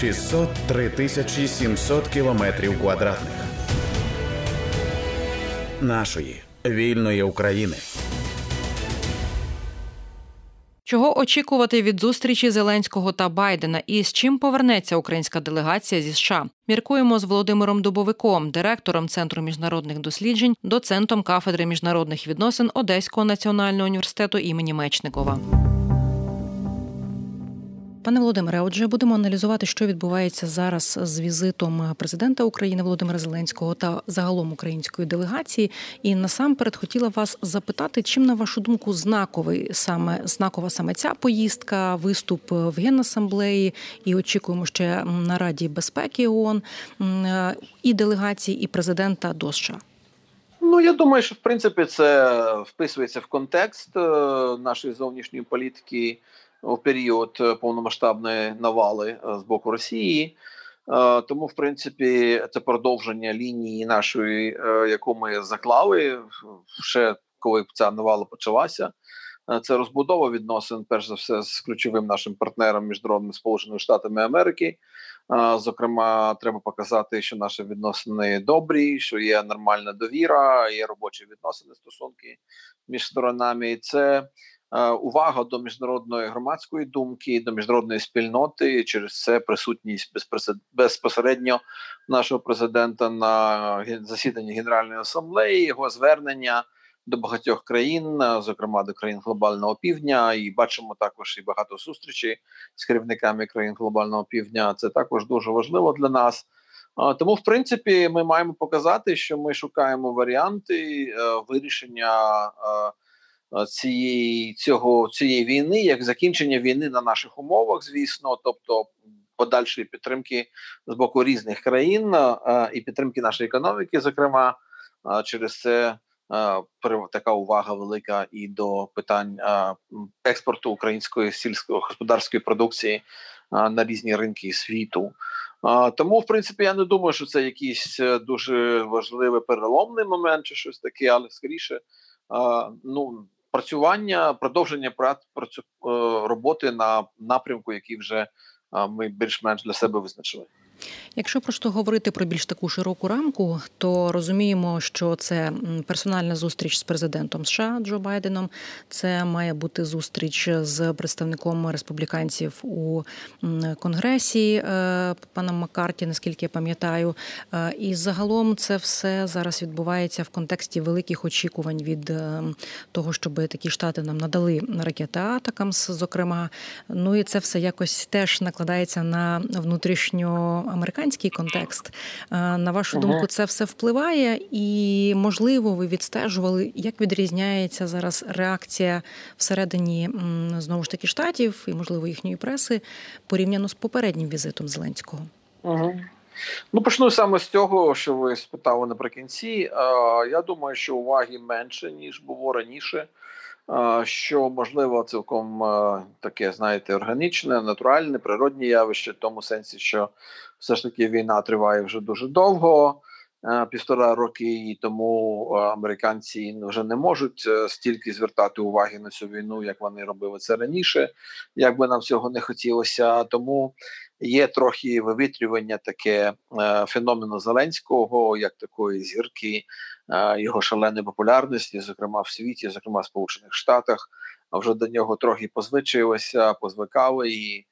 603 тисячі 700 кілометрів квадратних нашої вільної України. Чого очікувати від зустрічі Зеленського та Байдена і з чим повернеться українська делегація зі США? Міркуємо з Володимиром Дубовиком, директором Центру міжнародних досліджень, доцентом кафедри міжнародних відносин Одеського національного університету імені Мечникова. Пане Володимире, отже, будемо аналізувати, що відбувається зараз з візитом президента України Володимира Зеленського та загалом української делегації. І насамперед хотіла вас запитати, чим на вашу думку знаковий саме знакова саме ця поїздка, виступ в генасамблеї, і очікуємо ще на Раді безпеки ООН, і делегації, і президента до США? Ну я думаю, що в принципі це вписується в контекст е, нашої зовнішньої політики у період е, повномасштабної навали е, з боку Росії. Е, тому, в принципі, це продовження лінії нашої, яку ми заклали ще коли ця навала почалася. Це розбудова відносин, перш за все, з ключовим нашим партнером міжнародним Сполученими Штатами Америки. Зокрема, треба показати, що наші відносини добрі, що є нормальна довіра, є робочі відносини, стосунки між сторонами. Це увага до міжнародної громадської думки, до міжнародної спільноти через це присутність безпосередньо нашого президента на засіданні Генеральної асамблеї, його звернення до багатьох країн, е, зокрема до країн глобального півдня, і бачимо також і багато зустрічей з керівниками країн глобального півдня. Це також дуже важливо для нас. Е, тому, в принципі, ми маємо показати, що ми шукаємо варіанти вирішення цієї цього цієї війни, як закінчення війни на наших умовах, звісно, тобто подальшої підтримки з боку різних країн і підтримки нашої економіки, зокрема, через це. Така увага велика і до питань експорту української сільськогосподарської продукції на різні ринки світу. Тому, в принципі, я не думаю, що це якийсь е, дуже важливий переломний момент чи щось таке, але скоріше, ну працювання, продовження е, роботи на напрямку, який вже ми більш-менш для себе визначили. Якщо просто говорити про більш таку широку рамку, то розуміємо, що це персональна зустріч з президентом США Джо Байденом. Це має бути зустріч з представником республіканців у конгресі е, паном Маккарті, наскільки я пам'ятаю. Е, і загалом це все зараз відбувається в контексті великих очікувань від е, того, щоб такі штати нам надали ракети Атакамс, зокрема. Ну і це все якось теж накладається на внутрішньо американський контекст. Е, на вашу думку, це все впливає, і можливо, ви відстежували, як відрізняється зараз реакція всередині знову ж таки штатів і можливо їхньої преси порівняно з попереднім візитом Зеленського. Угу. Ну, почну саме з цього, що ви спитали наприкінці. Е, я думаю, що уваги менше ніж було раніше що можливо цілком таке, знаєте, органічне, натуральне, природне явище, в тому сенсі, що все ж таки війна триває вже дуже довго. Півтора роки і тому американці вже не можуть е, стільки звертати уваги на цю війну, як вони робили це раніше, як би нам цього не хотілося. Тому є трохи вивітрювання таке е, феномену Зеленського, як такої зірки Е, його шаленої популярності, зокрема в світі, зокрема в Сполучених Штатах. А вже до нього трохи позвичилися, позвикали і е,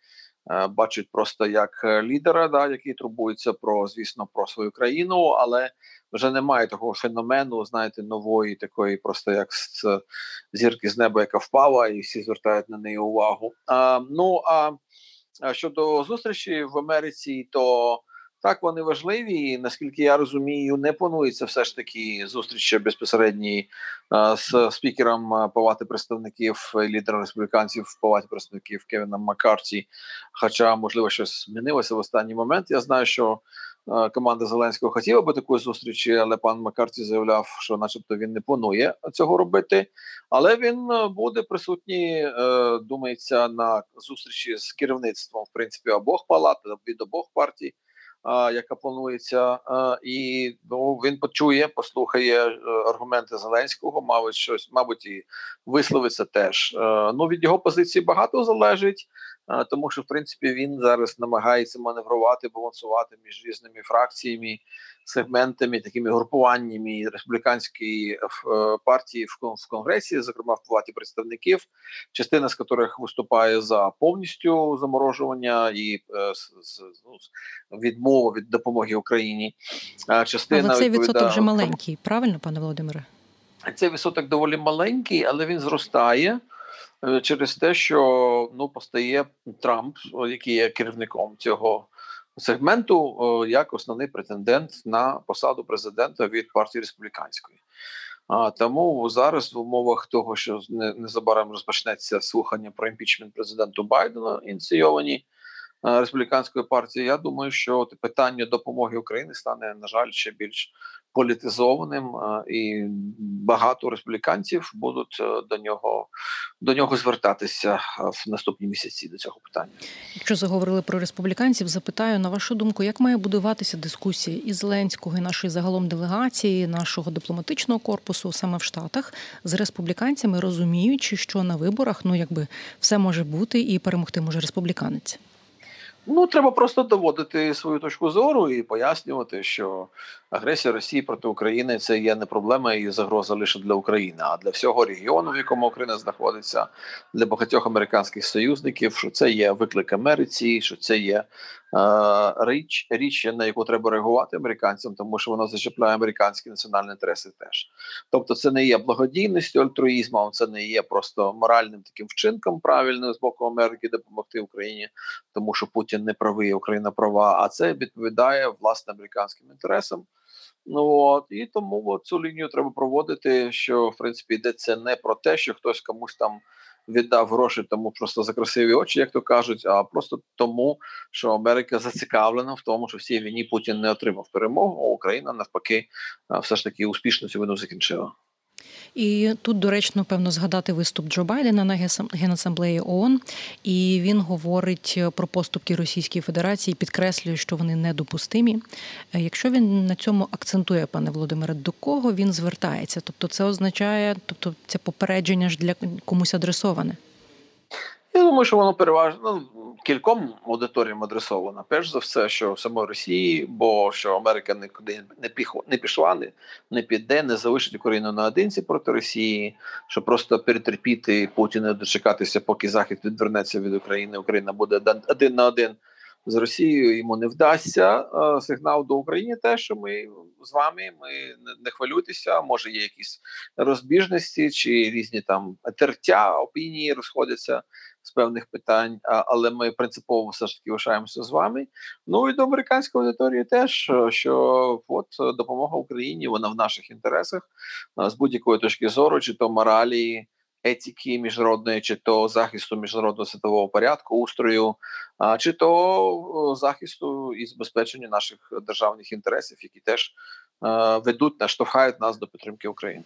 бачать просто як лідера, да, який турбується про, звісно, про свою країну, але вже немає такого феномену, знаєте, нової такої, просто як з зірки з неба, яка впала, і всі звертають на неї увагу. А, Ну а щодо зустрічі в Америці, то так, вони важливі, і наскільки я розумію, не планується все ж таки зустрічі безпосередньої з спікером Палати представників лідером республіканців в Палаті представників Кевіном Маккарті. Хоча, можливо, щось змінилося в останній момент. Я знаю, що команда Зеленського хотіла би такої зустрічі, але пан Маккарті заявляв, що, начебто, він не планує цього робити. Але він буде присутній, е, думається, на зустрічі з керівництвом в принципі обох палат від обох партій яка планується, і ну він почує, послухає е, аргументи Зеленського, мабуть, щось, мабуть, і висловиться теж. Е, ну від його позиції багато залежить. Тому що в принципі він зараз намагається маневрувати, балансувати між різними фракціями, сегментами, такими групуваннями республіканської е, партії в конгресі, зокрема в палаті представників, частина з яких виступає за повністю заморожування і е, ну, відмову від допомоги Україні. Частина Але цей відсоток вже маленький, правильно, пане Володимире? Цей відсоток доволі маленький, але він зростає. Е, через те, що ну постає Трамп, який є керівником цього сегменту, як основний претендент на посаду президента від партії республіканської. А тому зараз в умовах того, що незабаром розпочнеться слухання про імпічмент президенту Байдена, ініційовані республіканської партії, я думаю, що питання допомоги Україні стане на жаль ще більш політизованим, і багато республіканців будуть е, до нього до нього звертатися в наступні місяці до цього питання. Якщо заговорили про республіканців, запитаю на вашу думку, як має будуватися дискусія і Зеленського, і нашої загалом делегації, нашого дипломатичного корпусу саме в Штатах з республіканцями, розуміючи, що на виборах ну якби все може бути і перемогти може республіканець. Ну, треба просто доводити свою точку зору і пояснювати, що агресія Росії проти України це є не проблема і загроза лише для України, а для всього регіону, в якому Україна знаходиться, для багатьох американських союзників, що це є виклик Америці, що це є річ, річ, на яку треба реагувати американцям, тому що вона зачіпляє американські національні інтереси. Теж тобто, це не є благодійністю альтруїзмом, це не є просто моральним таким вчинком правильним з боку Америки допомогти Україні, тому що Путін не правий, Україна права. А це відповідає власне американським інтересам. Ну от і тому цю лінію треба проводити. Що в принципі йдеться не про те, що хтось комусь там віддав гроші тому просто за красиві очі, як то кажуть, а просто тому, що Америка зацікавлена в тому, що в цій війні Путін не отримав перемогу, а Україна навпаки все ж таки успішно цю війну закінчила. І тут доречно певно згадати виступ Джо Байдена на Генасамблеї ООН, і він говорить про поступки Російської Федерації, підкреслює, що вони недопустимі. Е, якщо він на цьому акцентує, пане Володимире, до кого він звертається? Тобто, це означає, тобто це попередження ж для комусь адресоване. Я думаю, що воно переважно ну, кільком аудиторіям адресовано. Перш за все, що в самої Росії, бо що Америка нікуди не піхла, не пішла, не, не піде, не залишить Україну наодинці проти Росії, щоб просто перетерпіти Путіна, дочекатися, поки Захід відвернеться від України. Україна буде один на один з Росією. Йому не вдасться. Сигнал до України те, що ми з вами ми не хвилюйтеся. Може, є якісь розбіжності чи різні там тертя опінії розходяться з певних питань, але ми принципово все ж таки лишаємося з вами. Ну і до американської аудиторії теж що от допомога Україні вона в наших інтересах з будь-якої точки зору, чи то моралі. Етики міжнародної, чи то захисту міжнародного світового порядку, устрою, чи то захисту і забезпечення наших державних інтересів, які теж ведуть, наштовхають нас до підтримки України.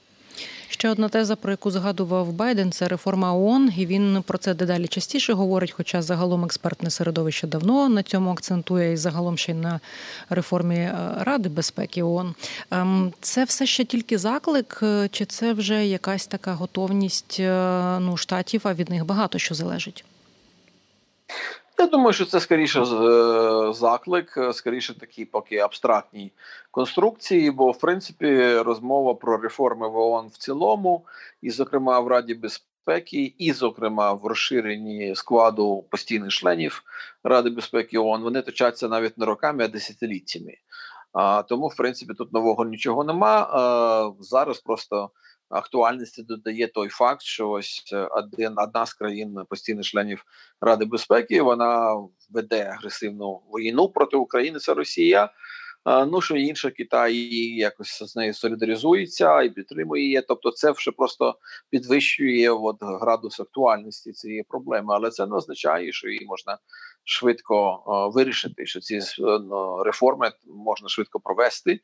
Ще одна теза, про яку згадував Байден, це реформа ООН, і він про це дедалі частіше говорить. Хоча загалом експертне середовище давно на цьому акцентує і загалом ще й на реформі е, Ради безпеки ООН. Ем, це все ще тільки заклик, е, чи це вже якась така готовність е, ну штатів? А від них багато що залежить. Я думаю, що це скоріше е, заклик, е, скоріше такі поки абстрактні конструкції, бо в принципі розмова про реформи в ООН в цілому, і, зокрема, в Раді безпеки, і, зокрема, в розширенні складу постійних членів Ради безпеки ООН, вони точаться навіть не роками, а десятиліттями. А, Тому, в принципі, тут нового нічого нема. А, Зараз просто актуальності додає той факт, що ось е, один одна з країн постійних членів Ради безпеки вона веде агресивну війну проти України. Це Росія. Ну що інша Китай якось з нею солідаризується і підтримує її. Тобто, це вже просто підвищує от градус актуальності цієї проблеми, але це не означає, що її можна швидко вирішити, що ці ну, реформи можна швидко провести,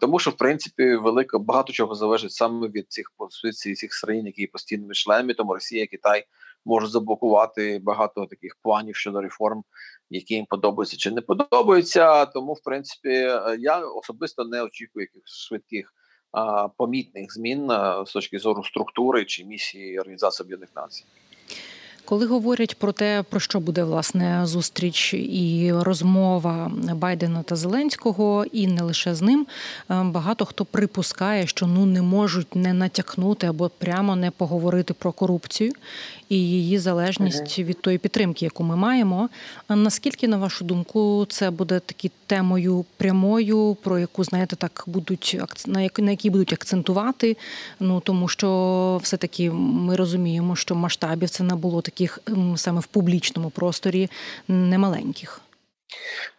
тому що в принципі велико багато чого залежить саме від цих позицій цих країн, які постійними членами, тому Росія, Китай можуть заблокувати багато таких планів щодо реформ, які їм подобаються чи не подобаються. Тому, в принципі, я особисто не очікую якихось швидких. Помітних змін з точки зору структури чи місії Організації Об'єднаних Націй. Коли говорять про те, про що буде власне зустріч і розмова Байдена та Зеленського, і не лише з ним, е, багато хто припускає, що ну не можуть не натякнути або прямо не поговорити про корупцію і її залежність від тої підтримки, яку ми маємо. А Наскільки, на вашу думку, це буде такі темою прямою, про яку знаєте, так будуть на якій будуть акцентувати? Ну тому що все таки ми розуміємо, що масштабів це набуло таких саме в публічному просторі немаленьких.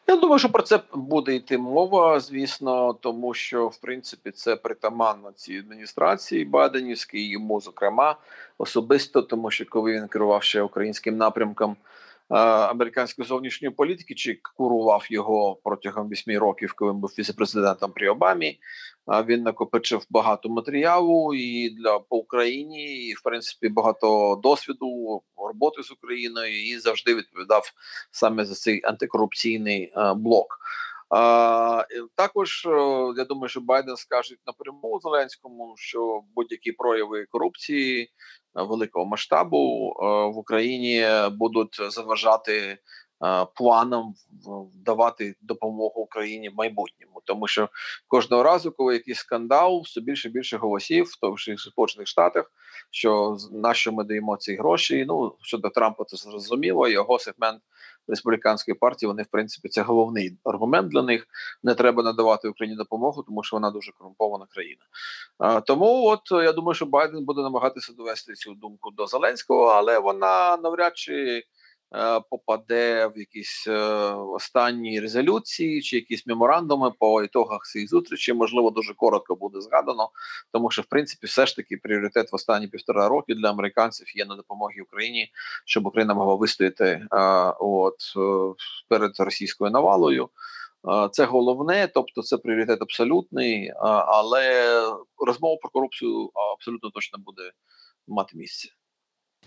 Я думаю, що про це буде йти мова, звісно, тому що в принципі це притаманно цій адміністрації Байденівській, йому зокрема особисто, тому що коли він керував ще українським напрямком американської зовнішньої політики, чи курував його протягом вісьми років, коли він був віцепрезидентом при Обамі. Він накопичив багато матеріалу і для по Україні, і в принципі багато досвіду роботи з Україною і завжди відповідав саме за цей антикорупційний блок. Також я думаю, що Байден скаже напряму Зеленському, що будь-які прояви корупції великого масштабу в Україні будуть заважати планам давати допомогу Україні в майбутньому, тому що кожного разу, коли якийсь скандал, все більше і більше голосів, в тому Сполучених Штатах, що на що ми даємо ці гроші. Ну щодо Трампа, це зрозуміло. Його сегмент республіканської партії. Вони в принципі це головний аргумент для них. Не треба надавати Україні допомогу, тому що вона дуже корумпована країна. Тому, от я думаю, що Байден буде намагатися довести цю думку до Зеленського, але вона навряд чи. Е, попаде в якісь е, останні резолюції чи якісь меморандуми по ітогах цих зустрічей. Можливо, дуже коротко буде згадано, тому що в принципі все ж таки пріоритет в останні півтора роки для американців є на допомогі Україні, щоб Україна могла вистояти е, от перед російською навалою. Це головне, тобто це пріоритет абсолютний, але розмова про корупцію абсолютно точно буде мати місце.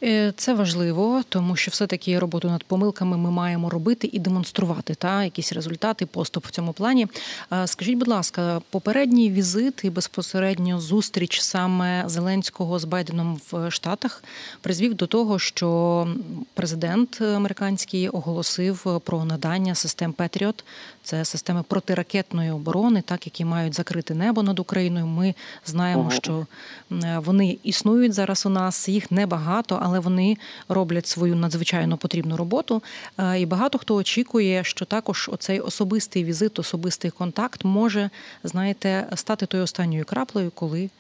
Е, це важливо, тому що все-таки роботу над помилками ми маємо робити і демонструвати та якісь результати, поступ в цьому плані. Скажіть, будь ласка, попередній візит і безпосередньо зустріч саме Зеленського з Байденом в Штатах призвів до того, що президент американський оголосив про надання систем Петріот, це системи протиракетної оборони, так які мають закрити небо над Україною. Ми знаємо, що вони існують зараз. У нас їх небагато, але вони роблять свою надзвичайно потрібну роботу. Е, і багато хто очікує, що також оцей особистий візит, особистий контакт може, знаєте, стати тою останньою краплею, коли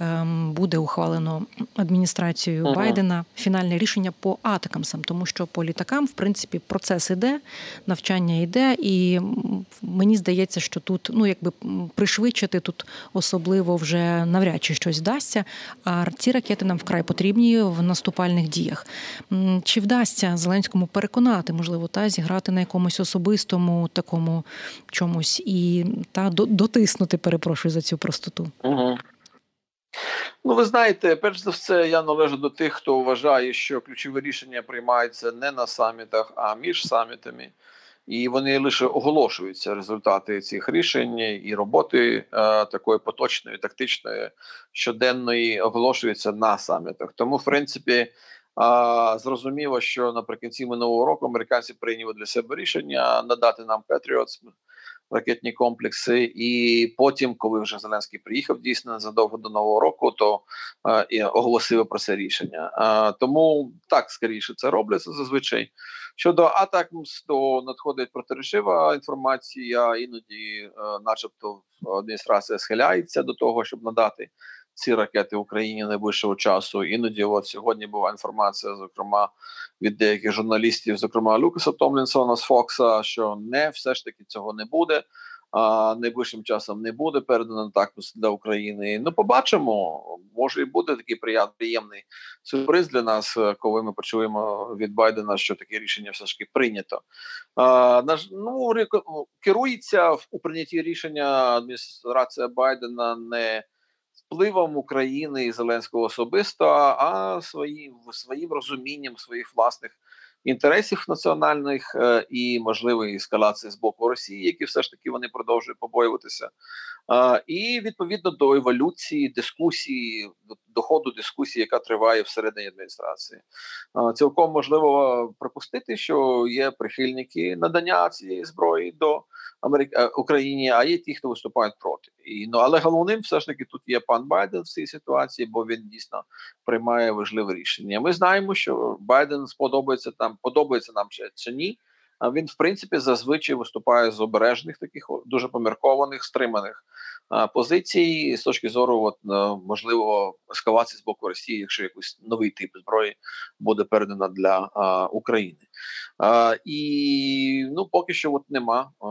ем, буде ухвалено адміністрацією uh Байдена фінальне рішення по атакамсам, тому що по літакам, в принципі, процес іде, навчання йде, і мені здається, що тут ну якби пришвидшити тут особливо вже навряд чи щось вдасться. А ці ракети нам вкрай потрібні в наступальних діях. Чи вдасться Зеленському переконати, можливо, та зіграти на якомусь особистому такому чомусь і та дотиснути, перепрошую за цю простоту? Угу. Ну, ви знаєте, перш за все, я належу до тих, хто вважає, що ключові рішення приймаються не на самітах, а між самітами. І вони лише оголошуються результати цих рішень і роботи е, такої поточної, тактичної, щоденної оголошуються на самітах. Тому, в принципі, а, Зрозуміло, що наприкінці минулого року американці прийняли для себе рішення надати нам Patriots ракетні комплекси, і потім, коли вже Зеленський приїхав дійсно задовго до нового року, то е, і оголосив про це рішення. Е, Тому так скоріше це робляться зазвичай. Щодо атак, то надходить протиречива інформація. Іноді, е, начебто, адміністрація схиляється до того, щоб надати ці ракети в Україні найближчого часу. Іноді, от сьогодні була інформація, зокрема від деяких журналістів, зокрема Люкаса Томлінсона з Фокса, що не все ж таки цього не буде. А найближчим часом не буде передано так для України. Ну, побачимо, може і буде такий приємний сюрприз для нас, коли ми почуємо від Байдена, що таке рішення все ж таки прийнято. А, наш, ну, керується у прийнятті рішення адміністрація Байдена не впливом України і Зеленського особисто, а своїм своїм розумінням своїх власних інтересів національних е, і можливої ескалації з боку Росії, які все ж таки вони продовжують побоюватися, і відповідно до еволюції дискусії до ходу дискусії, яка триває всередині адміністрації. Цілком можливо припустити, що є прихильники надання цієї зброї до Америки е, Україні, а є ті, хто виступають проти. І ну але головним все ж таки тут є пан Байден в цій ситуації, бо він дійсно приймає важливе рішення. Ми знаємо, що Байден сподобається там, подобається нам чи, чи ні. Він, в принципі, зазвичай виступає з обережних таких дуже поміркованих, стриманих позицій з точки зору от, можливо ескалації з боку Росії, якщо якийсь новий тип зброї буде передана для а, України. А, І ну поки що от нема а,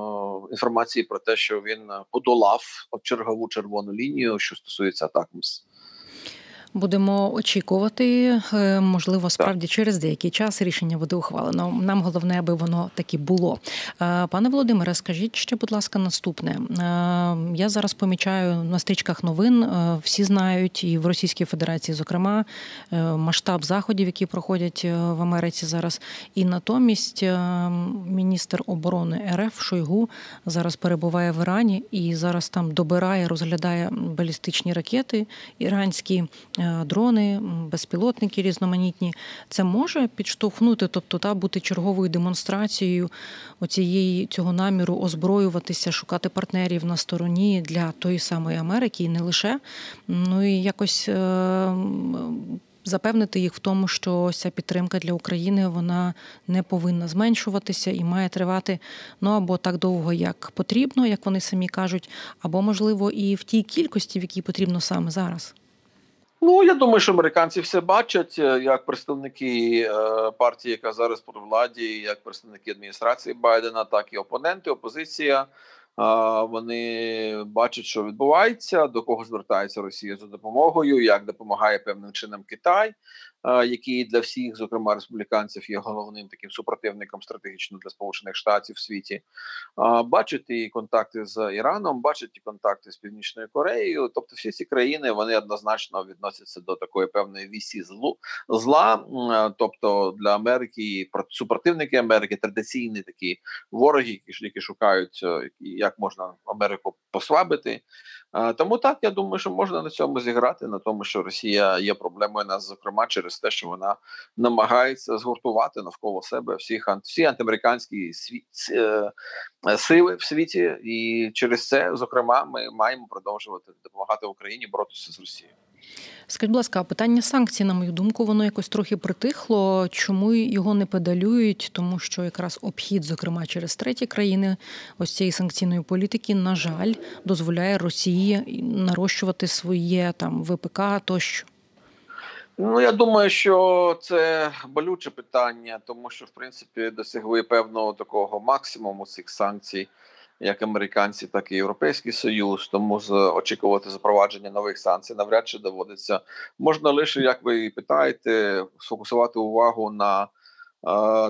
інформації про те, що він подолав чергову червону лінію, що стосується атакмс. Будемо очікувати. Е, можливо, справді через деякий час рішення буде ухвалено. Нам головне, аби воно таки було. Е, пане Володимире, скажіть ще, будь ласка, наступне. Е, я зараз помічаю на стрічках новин. Всі знають, і в Російській Федерації, зокрема, масштаб заходів, які проходять в Америці зараз. І натомість міністр оборони РФ Шойгу зараз перебуває в Ірані і зараз там добирає, розглядає балістичні ракети іранські. Е, дрони, безпілотники різноманітні. Це може підштовхнути, тобто та бути черговою демонстрацією оцієї цього наміру озброюватися, шукати партнерів на стороні для тої самої Америки, і не лише. Ну і якось. Е, запевнити їх в тому, що ця підтримка для України вона не повинна зменшуватися і має тривати ну або так довго, як потрібно, як вони самі кажуть, або можливо і в тій кількості, в якій потрібно саме зараз. Ну я думаю, що американці все бачать е, як представники е, партії, яка зараз при владі, як представники адміністрації Байдена, так і опоненти, опозиція. Е, вони бачать, що відбувається, до кого звертається Росія за допомогою, як допомагає певним чином Китай який для всіх, зокрема республіканців, є головним таким супротивником стратегічно для сполучених штатів в світі. Бачить і контакти з Іраном, бачить контакти з Північною Кореєю. Тобто, всі ці країни вони однозначно відносяться до такої певної вісі злу зла. Тобто для Америки супротивники Америки традиційні такі вороги, які шукають, е, як можна Америку послабити. Тому так я думаю, що можна на цьому зіграти на тому, що Росія є проблемою нас, зокрема, через те, що вона намагається згуртувати навколо себе всі всі антиамериканські світ, е, сили в світі, і через це, зокрема, ми маємо продовжувати допомагати Україні боротися з Росією. Скажіть, будь ласка, питання санкцій, на мою думку, воно якось трохи притихло. Чому його не педалюють? Тому що якраз обхід, зокрема через треті країни, ось цієї санкційної політики, на жаль, дозволяє Росії нарощувати своє там ВПК тощо. Ну, я думаю, що це болюче питання, тому що в принципі досягли певного такого максимуму цих санкцій як американці, так і європейський союз. Тому з очікувати запровадження нових санкцій навряд чи доводиться. Можна лише, як ви питаєте, сфокусувати увагу на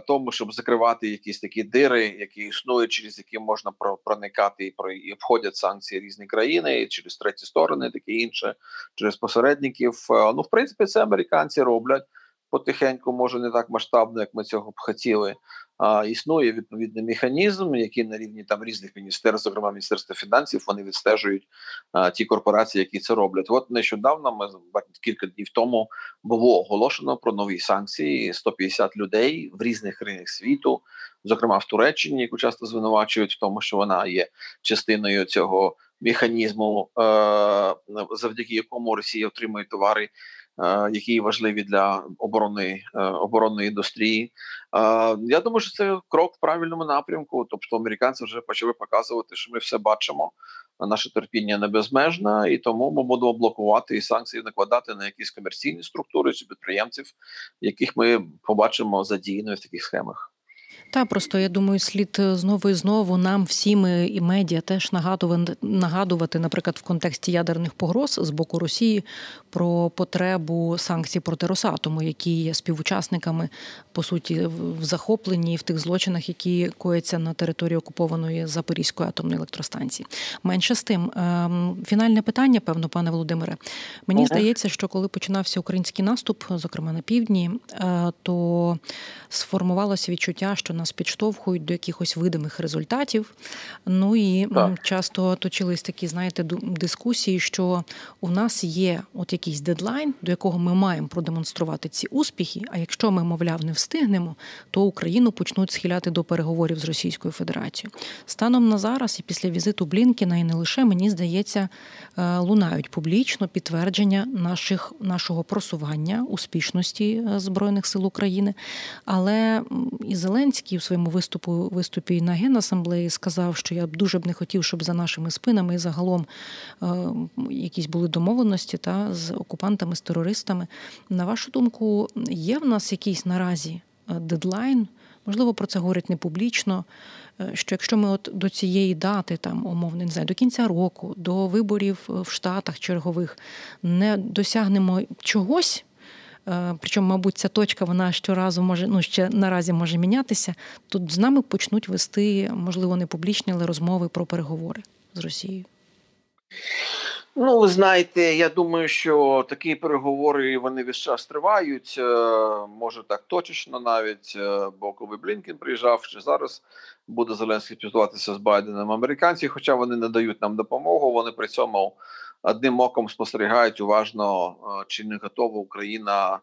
тому, щоб закривати якісь такі дири, які існують, через які можна проникати і про і обходять санкції різні країни, і через треті сторони, таке інше, через посередників. Е, ну, в принципі, це американці роблять потихеньку, може не так масштабно, як ми цього б хотіли. Існує відповідний механізм, який на рівні там різних міністерств, зокрема міністерства фінансів, вони відстежують а, ті корпорації, які це роблять. От нещодавно ми кілька днів тому було оголошено про нові санкції 150 людей в різних країнах світу, зокрема в Туреччині, яку часто звинувачують в тому, що вона є частиною цього механізму, е, завдяки якому Росія отримує товари. Е, які важливі для оборонної е, оборонної індустрії. Е, я думаю, що це крок в правильному напрямку. Тобто, американці вже почали показувати, що ми все бачимо. Наше терпіння не безмежне, і тому ми будемо блокувати і санкції накладати на якісь комерційні структури чи підприємців, яких ми побачимо задіяними в таких схемах. Та просто я думаю, слід е, знову і знову нам всім і медіа теж нагадувати, нагадувати, наприклад, в контексті ядерних погроз з боку Росії про потребу санкцій проти Росатому, які є співучасниками по суті в захопленні в тих злочинах, які кояться на території окупованої Запорізької атомної електростанції. Менше з тим, ем, фінальне питання, певно, пане Володимире. Мені здається, що коли починався український наступ, зокрема на півдні, е, то сформувалося відчуття, що нас підштовхують до якихось видимих результатів. Ну і Так. часто точились такі, знаєте, дискусії, що у нас є от якийсь дедлайн, до якого ми маємо продемонструвати ці успіхи. А якщо ми, мовляв, не встигнемо, то Україну почнуть схиляти до переговорів з Російською Федерацією. Станом на зараз і після візиту Блінкіна, і не лише мені здається, е, лунають публічно підтвердження наших нашого просування успішності е, збройних сил України. Але і Зеленський в своєму виступу виступі на генасамблеї сказав, що я дуже б не хотів, щоб за нашими спинами і загалом е, якісь були домовленості та з окупантами, з терористами. На вашу думку, є в нас якийсь наразі е, дедлайн? Можливо, про це говорять не публічно. е, Що якщо ми от до цієї дати, там умовно, не знаю, до кінця року, до виборів в Штатах чергових, не досягнемо чогось. Е, Причому, мабуть, ця точка вона щоразу може ну ще наразі може мінятися. Тут з нами почнуть вести, можливо, не публічні, але розмови про переговори з Росією. Ну, ви знаєте, я думаю, що такі переговори вони весь час тривають. е, Може так точечно навіть, е, бо коли Блінкен приїжджав, чи зараз буде Зеленський спілкуватися з Байденом. Американці, хоча вони не дають нам допомогу, вони при цьому одним оком спостерігають уважно, е, чи не готова Україна е,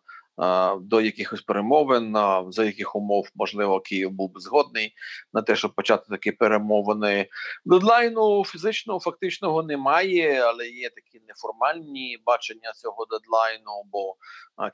до якихось перемовин, е, за яких умов можливо Київ був би згодний на те, щоб почати такі перемовини. Дедлайну фізичного фактичного немає, але є такі неформальні бачення цього дедлайну. Бо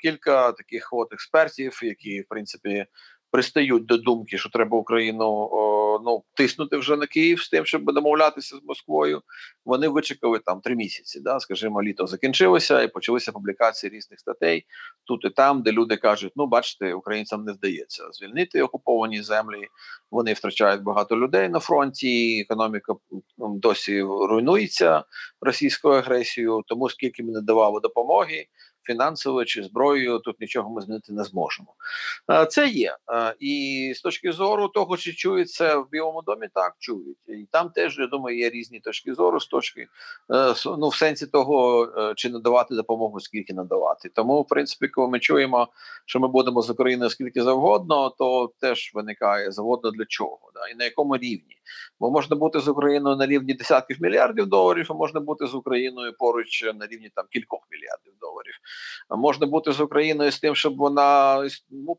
кілька таких от експертів, які в принципі пристають до думки, що треба Україну о, ну тиснути вже на Київ з тим, щоб домовлятися з Москвою. Вони вичекали там три місяці. Да, скажімо, літо закінчилося, і почалися публікації різних статей тут і там, де люди кажуть: ну бачите, українцям не вдається звільнити окуповані землі. Вони втрачають багато людей на фронті. Економіка досі руйнується російською агресією. Тому скільки ми не давали допомоги фінансової чи зброєю, тут нічого ми змінити не зможемо. Е, Це є. Е, І з точки зору того, чи чують це в Білому домі, так чують. І там теж я думаю, є різні точки зору з точки е, ну, в сенсі того, чи надавати допомогу, скільки надавати. Тому, в принципі, коли ми чуємо, що ми будемо з Україною скільки завгодно, то теж виникає завгодно для чого, і на якому рівні. Бо можна бути з Україною на рівні десятків мільярдів доларів, а можна бути з Україною поруч на рівні там кількох мільярдів доларів. А можна бути з Україною з тим, щоб вона ну,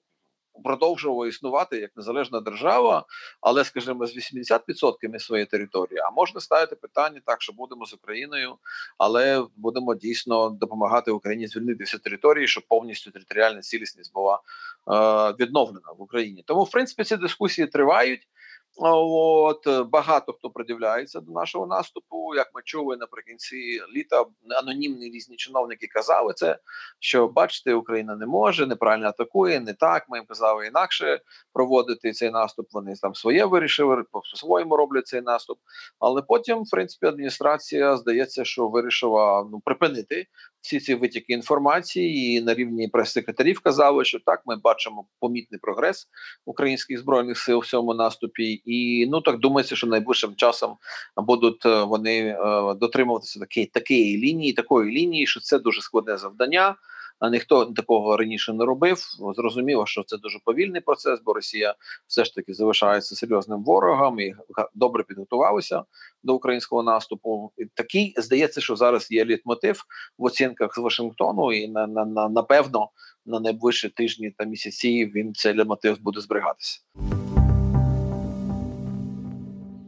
продовжувала існувати як незалежна держава, але, скажімо, з 80% своєї території. А можна ставити питання так, що будемо з Україною, але будемо дійсно допомагати Україні звільнити всі території, щоб повністю територіальна цілісність була е, відновлена в Україні. Тому, в принципі, ці дискусії тривають. От е, багато хто придивляється до нашого наступу. Як ми чули наприкінці літа, анонімні різні чиновники казали це, що бачите, Україна не може, неправильно атакує, не так. Ми їм казали інакше проводити цей наступ. Вони там своє вирішили, по-своєму роблять цей наступ. Але потім, в принципі, адміністрація здається, що вирішила ну припинити всі ці витіки інформації, і на рівні прес-секретарів казали, що так, ми бачимо помітний прогрес українських збройних сил в цьому наступі, і ну так думається, що найближчим часом будуть е, вони е, дотримуватися такої такої лінії, такої лінії, що це дуже складне завдання. А ніхто такого раніше не робив. Зрозуміло, що це дуже повільний процес, бо Росія все ж таки залишається серйозним ворогом і добре підготувалися до українського наступу. І такий здається, що зараз є літмотив в оцінках з Вашингтону, і на, на, на напевно на найближчі тижні та місяці він цей літмотив буде зберігатися.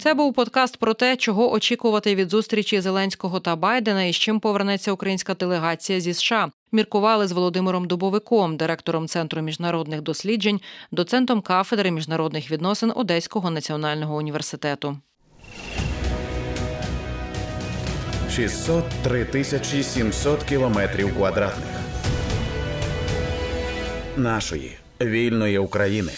Це був подкаст про те, чого очікувати від зустрічі Зеленського та Байдена і з чим повернеться українська делегація зі США. Міркували з Володимиром Дубовиком, директором Центру міжнародних досліджень, доцентом кафедри міжнародних відносин Одеського національного університету. 603 тисячі 700 кілометрів квадратних нашої вільної України.